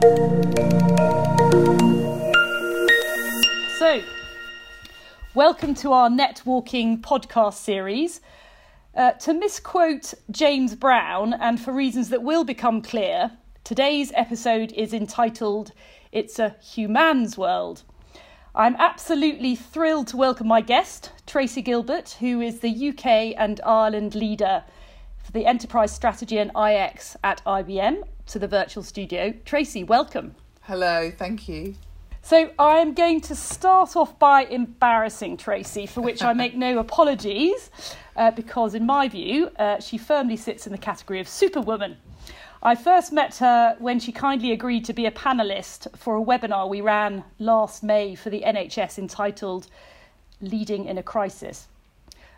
So, welcome to our networking podcast series. Uh, to misquote James Brown, and for reasons that will become clear, today's episode is entitled It's a Human's World. I'm absolutely thrilled to welcome my guest, Tracy Gilbert, who is the UK and Ireland leader for the enterprise strategy and IX at IBM, to the virtual studio. Tracy, welcome. Hello, thank you. So I'm going to start off by embarrassing Tracy, for which I make no apologies, uh, because in my view, uh, she firmly sits in the category of superwoman. I first met her when she kindly agreed to be a panelist for a webinar we ran last May for the NHS entitled Leading in a Crisis.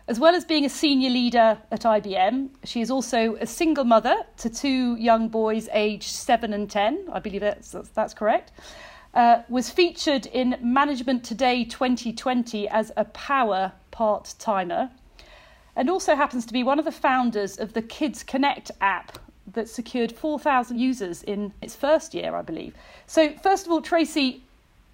As well as being a senior leader at IBM, she is also a single mother to two young boys aged 7 and 10. I believe that's, that's correct. Uh, was featured in Management Today 2020 as a power part timer, and also happens to be one of the founders of the Kids Connect app that secured 4,000 users in its first year, I believe. So, first of all, Tracy,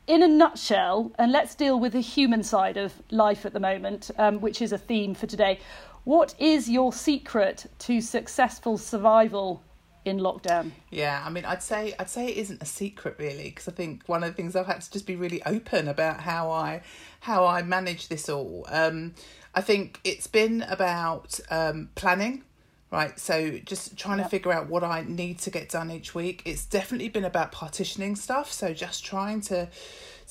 in a nutshell, and let's deal with the human side of life at the moment, um, which is a theme for today. What is your secret to successful survival in lockdown? Yeah, I mean, I'd say I'd say it isn't a secret really, because I think one of the things I've had to just be really open about how I how I manage this all. Um, I think it's been about um, planning right? So just trying yep. to figure out what i need to get done each week. It's definitely been about partitioning stuff so just trying to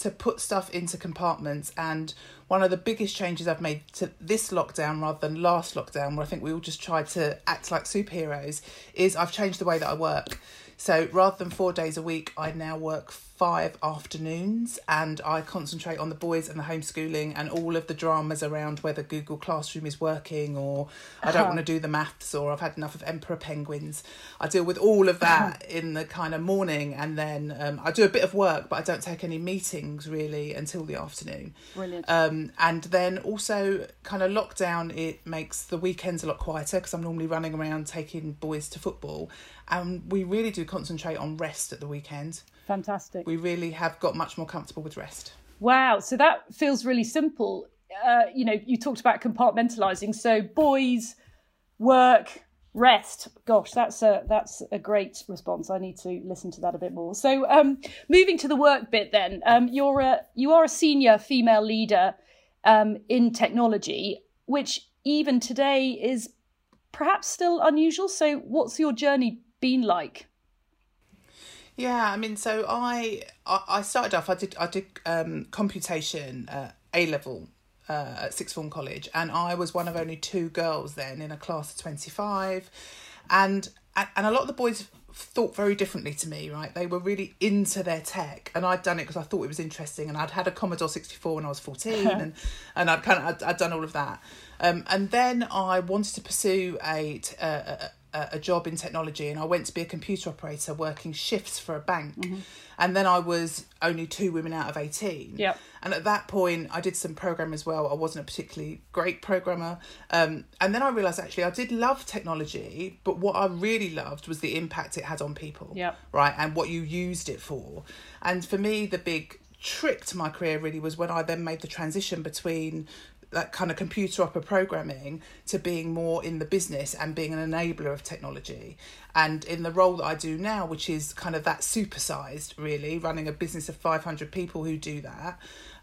to put stuff into compartments. And one of the biggest changes i've made to this lockdown rather than last lockdown where i think we all just tried to act like superheroes is i've changed the way that i work. So rather than four days a week i now work five afternoons and I concentrate on the boys and the homeschooling and all of the dramas around whether Google Classroom is working or I don't uh-huh. want to do the maths or I've had enough of Emperor Penguins. I deal with all of that in the kind of morning and then um, I do a bit of work but I don't take any meetings really until the afternoon. Brilliant. Um, and then also kind of lockdown, it makes the weekends a lot quieter because I'm normally running around taking boys to football and we really do concentrate on rest at the weekend. Fantastic. We really have got much more comfortable with rest. Wow. So that feels really simple. Uh, you know, you talked about compartmentalizing. So boys, work, rest. Gosh, that's a that's a great response. I need to listen to that a bit more. So, um, moving to the work bit, then, um, you're a you are a senior female leader um, in technology, which even today is perhaps still unusual. So, what's your journey been like? Yeah, I mean, so I I started off. I did I did um, computation uh, A level uh, at sixth form college, and I was one of only two girls then in a class of twenty five, and and a lot of the boys thought very differently to me. Right, they were really into their tech, and I'd done it because I thought it was interesting, and I'd had a Commodore sixty four when I was fourteen, and and I'd kind of I'd, I'd done all of that, um, and then I wanted to pursue a, a, a job in technology and I went to be a computer operator working shifts for a bank. Mm-hmm. And then I was only two women out of 18. Yep. And at that point, I did some programming as well. I wasn't a particularly great programmer. Um, and then I realised actually I did love technology, but what I really loved was the impact it had on people. Yep. Right. And what you used it for. And for me, the big trick to my career really was when I then made the transition between that kind of computer opera programming to being more in the business and being an enabler of technology. And in the role that I do now which is kind of that supersized really running a business of 500 people who do that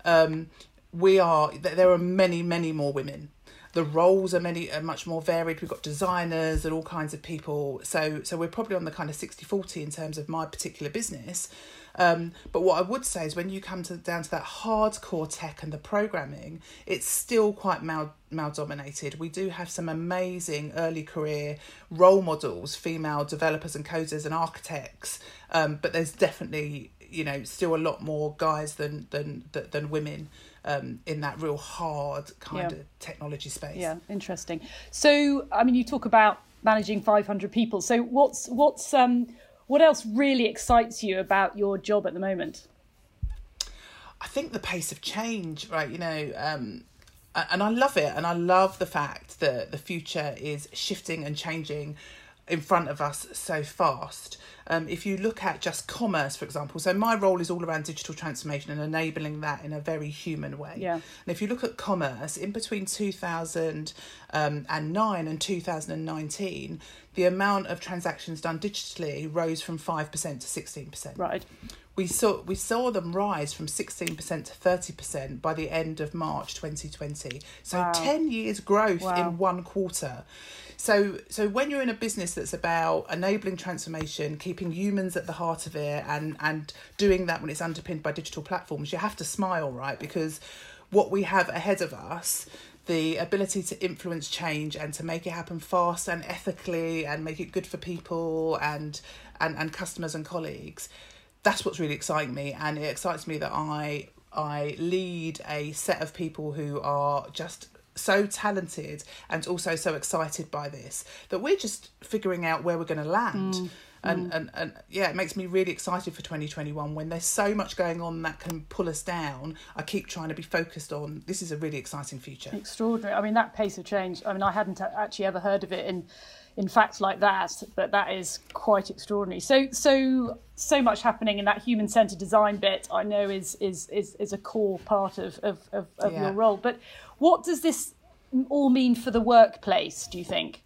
um, we are there are many many more women the roles are many are much more varied we've got designers and all kinds of people so so we're probably on the kind of 60 40 in terms of my particular business um, but what I would say is when you come to down to that hardcore tech and the programming, it's still quite male male dominated. We do have some amazing early career role models, female developers and coders and architects, um, but there's definitely you know still a lot more guys than than than, than women. Um, in that real hard kind yeah. of technology space. Yeah, interesting. So, I mean, you talk about managing 500 people. So, what's what's um, what else really excites you about your job at the moment? I think the pace of change, right? You know, um, and I love it, and I love the fact that the future is shifting and changing in front of us so fast. Um, if you look at just commerce, for example, so my role is all around digital transformation and enabling that in a very human way. Yeah. And if you look at commerce, in between 2009 and 2019, the amount of transactions done digitally rose from 5% to 16%. Right. We saw we saw them rise from 16% to 30% by the end of March 2020. So Wow. 10 years growth Wow. in one quarter. So so when you're in a business that's about enabling transformation, keeping humans at the heart of it and and doing that when it's underpinned by digital platforms, you have to smile, right? Because what we have ahead of us the ability to influence change and to make it happen fast and ethically and make it good for people and and, and customers and colleagues that's what's really exciting me and it excites me that i i lead a set of people who are just so talented and also so excited by this that we're just figuring out where we're going to land mm. and, mm. and and yeah it makes me really excited for 2021 when there's so much going on that can pull us down i keep trying to be focused on this is a really exciting future Extraordinary. I mean, that pace of change. I mean, I hadn't actually ever heard of it in, in facts like that, but that is quite extraordinary. So, so, so much happening in that human-centered design bit. I know is is is, is a core part of of, of, of Yeah. your role. But what does this all mean for the workplace? Do you think?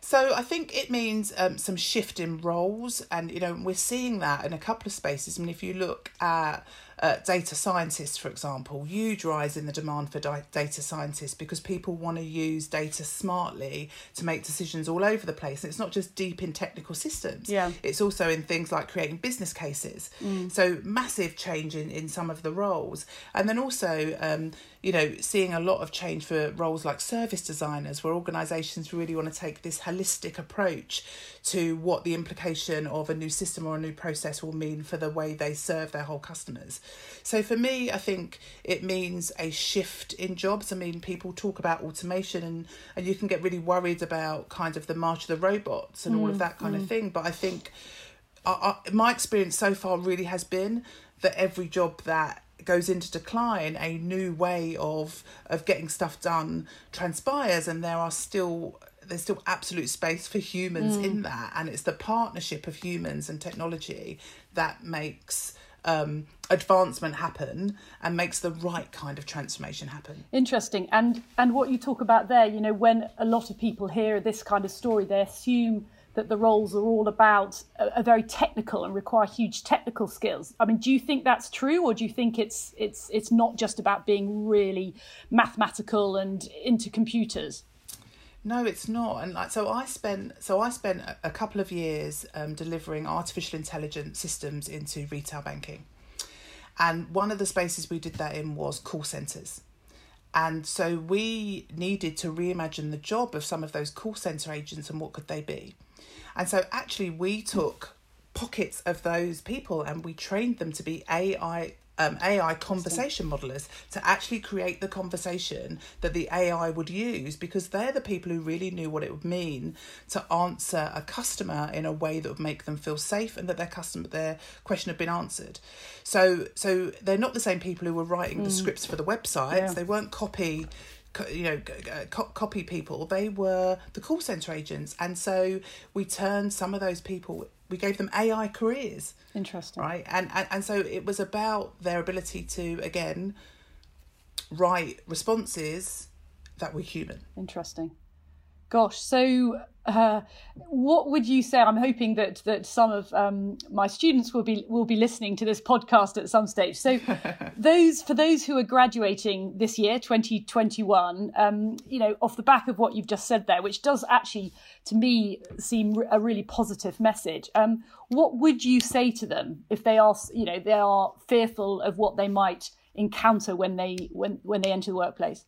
So I think it means um, some shift in roles, and you know we're seeing that in a couple of spaces. I mean, if you look at uh, data scientists, for example, huge rise in the demand for di- data scientists because people want to use data smartly to make decisions all over the place. And it's not just deep in technical systems. Yeah. It's also in things like creating business cases. So massive change in, in some of the roles. And then also, um, you know, seeing a lot of change for roles like service designers, where organisations really want to take this holistic approach to what the implication of a new system or a new process will mean for the way they serve their whole customers. So for me, I think it means a shift in jobs. I mean, people talk about automation and, and you can get really worried about kind of the march of the robots and all of mm, that kind of mm. thing. But I think I, I, my experience so far really has been that every job that goes into decline a new way of of getting stuff done transpires and there are still there's still absolute space for humans in mm. that and it's the partnership of humans and technology that makes um, advancement happen and makes the right kind of transformation happen Interesting. And and what you talk about there, you know, when a lot of people hear this kind of story, they assume that the roles are all about are, very technical and require huge technical skills. I mean, do you think that's true, or do you think it's it's it's not just about being really mathematical and into computers? No, it's not. And like, so I spent so I spent a, couple of years um, delivering artificial intelligence systems into retail banking, and one of the spaces we did that in was call centers. And so we needed to reimagine the job of some of those call center agents and what could they be. And so actually we took pockets of those people and we trained them to be AI um, AI conversation modelers to actually create the conversation that the AI would use because they're the people who really knew what it would mean to answer a customer in a way that would make them feel safe and that their customer their question had been answered. So so they're not the same people who were writing the scripts for the websites. Yeah. They weren't copy co- you know co- copy people they were the call center agents and so we turned some of those people we gave them ai careers Interesting. right and, and and so it was about their ability to again write responses that were human Interesting. Gosh, so uh, what would you say? I'm hoping that that some of um, my students will be will be listening to this podcast at some stage. So, those for those who are graduating this year, 2021, um, you know, off the back of what you've just said there, which does actually, to me, seem a really positive message. Um, what would you say to them if they are, you know, they are fearful of what they might encounter when they when when they enter the workplace?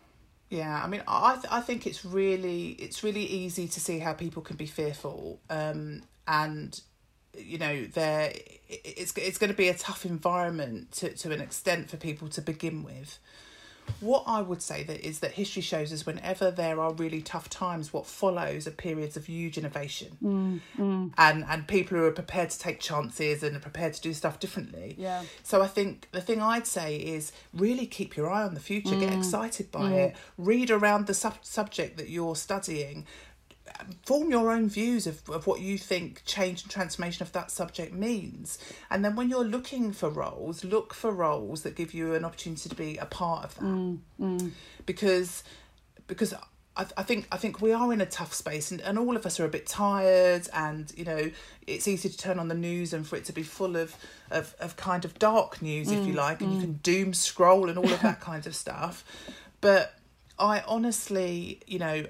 Yeah, I mean, I th- I think it's really it's really easy to see how people can be fearful, um, and you know, there it's it's going to be a tough environment to to an extent for people to begin with. What I would say that is that history shows us whenever there are really tough times, what follows are periods of huge innovation, mm, mm. and and people who are prepared to take chances and are prepared to do stuff differently. Yeah. So I think the thing I'd say is really keep your eye on the future, get mm. excited by it, read around the sub- subject that you're studying, form your own views of, of what you think change and transformation of that subject means. And then when you're looking for roles, look for roles that give you an opportunity to be a part of that. Mm, mm. Because because I, I think I think we are in a tough space and, and all of us are a bit tired and you know it's easy to turn on the news and for it to be full of of, of kind of dark news if you Mm, like and you can doom scroll and all of that kind of stuff but I honestly you know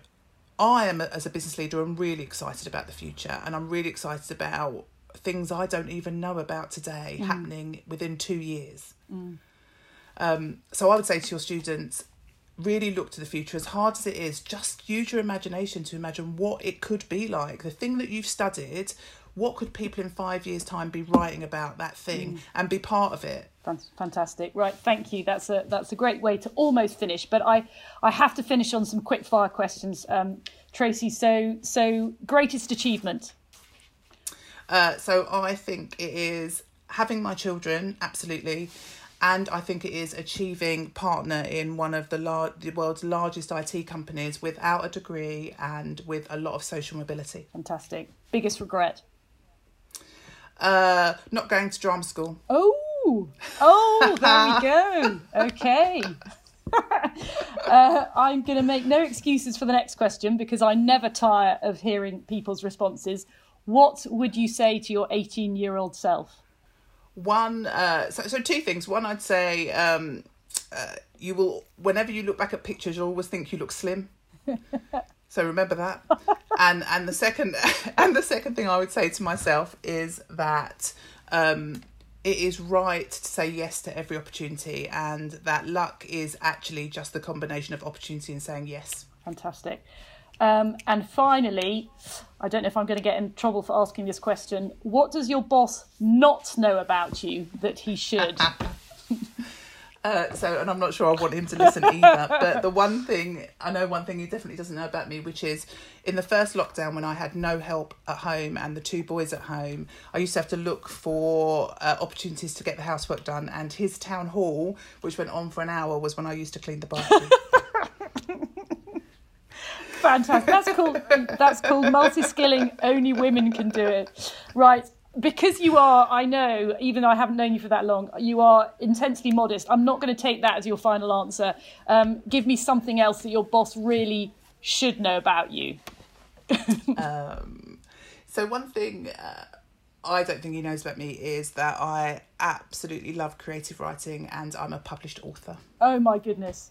I am as a business leader I'm really excited about the future and I'm really excited about things I don't even know about today Mm. happening within two years. Um, so I would say to your students really look to the future. As hard as it is just use your imagination to imagine what it could be like. The thing that you've studied what could people in five years time be writing about that thing and be part of it Fantastic. Right, thank you. That's a that's a great way to almost finish. But I I have to finish on some quick fire questions, um, Tracy. So so greatest achievement. uh, so i think it is having my children absolutely and I think it is achieving partner in one of the, lar- the world's largest IT companies without a degree and with a lot of social mobility. Fantastic. Biggest regret. Uh, not going to drama school. Oh, oh, there we go. Okay. uh, I'm going to make no excuses for the next question because I never tire of hearing people's responses. What would you say to your 18 year old self? One, uh, so, so two things. One, I'd say um, uh, you will, whenever you look back at pictures, you'll always think you look slim. so remember that. and and the second, and the second thing I would say to myself is that um, it is right to say yes to every opportunity, and that luck is actually just the combination of opportunity and saying yes. Fantastic. Um, and finally, I don't know if I'm going to get in trouble for asking this question. What does your boss not know about you that he should? Uh, so, and I'm not sure I want him to listen either. but the one thing I know, one thing he definitely doesn't know about me, which is in the first lockdown when I had no help at home and the two boys at home, I used to have to look for uh, opportunities to get the housework done. And his town hall, which went on for an hour, was when I used to clean the bathroom. Fantastic. That's called that's called multi-skilling. Only women can do it. Right. Because you are, I know, even though I haven't known you for that long, you are intensely modest. I'm not going to take that as your final answer. Um, give me something else that your boss really should know about you. um, so one thing uh, I don't think he knows about me is that I absolutely love creative writing and I'm a published author. Oh my goodness.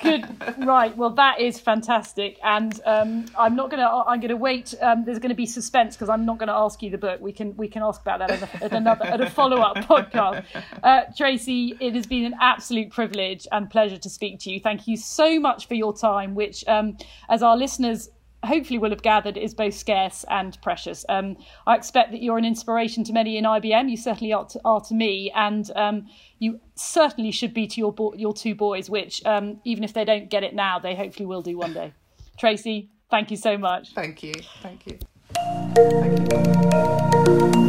Good. right. Well, that is fantastic, and um, I'm not gonna. I'm gonna wait. Um, there's going to be suspense because I'm not going to ask you the book. We can we can ask about that at, a, at another at a follow up podcast. Uh, Tracy, it has been an absolute privilege and pleasure to speak to you. Thank you so much for your time, which, um, as our listeners hopefully will have gathered is both scarce and precious. Um, I expect that you're an inspiration to many in IBM. You certainly are to, are to me, and um, you certainly should be to your bo- your two boys, which um, even if they don't get it now, they hopefully will do one day. Tracy, thank you so much. Thank you. Thank you. Thank you.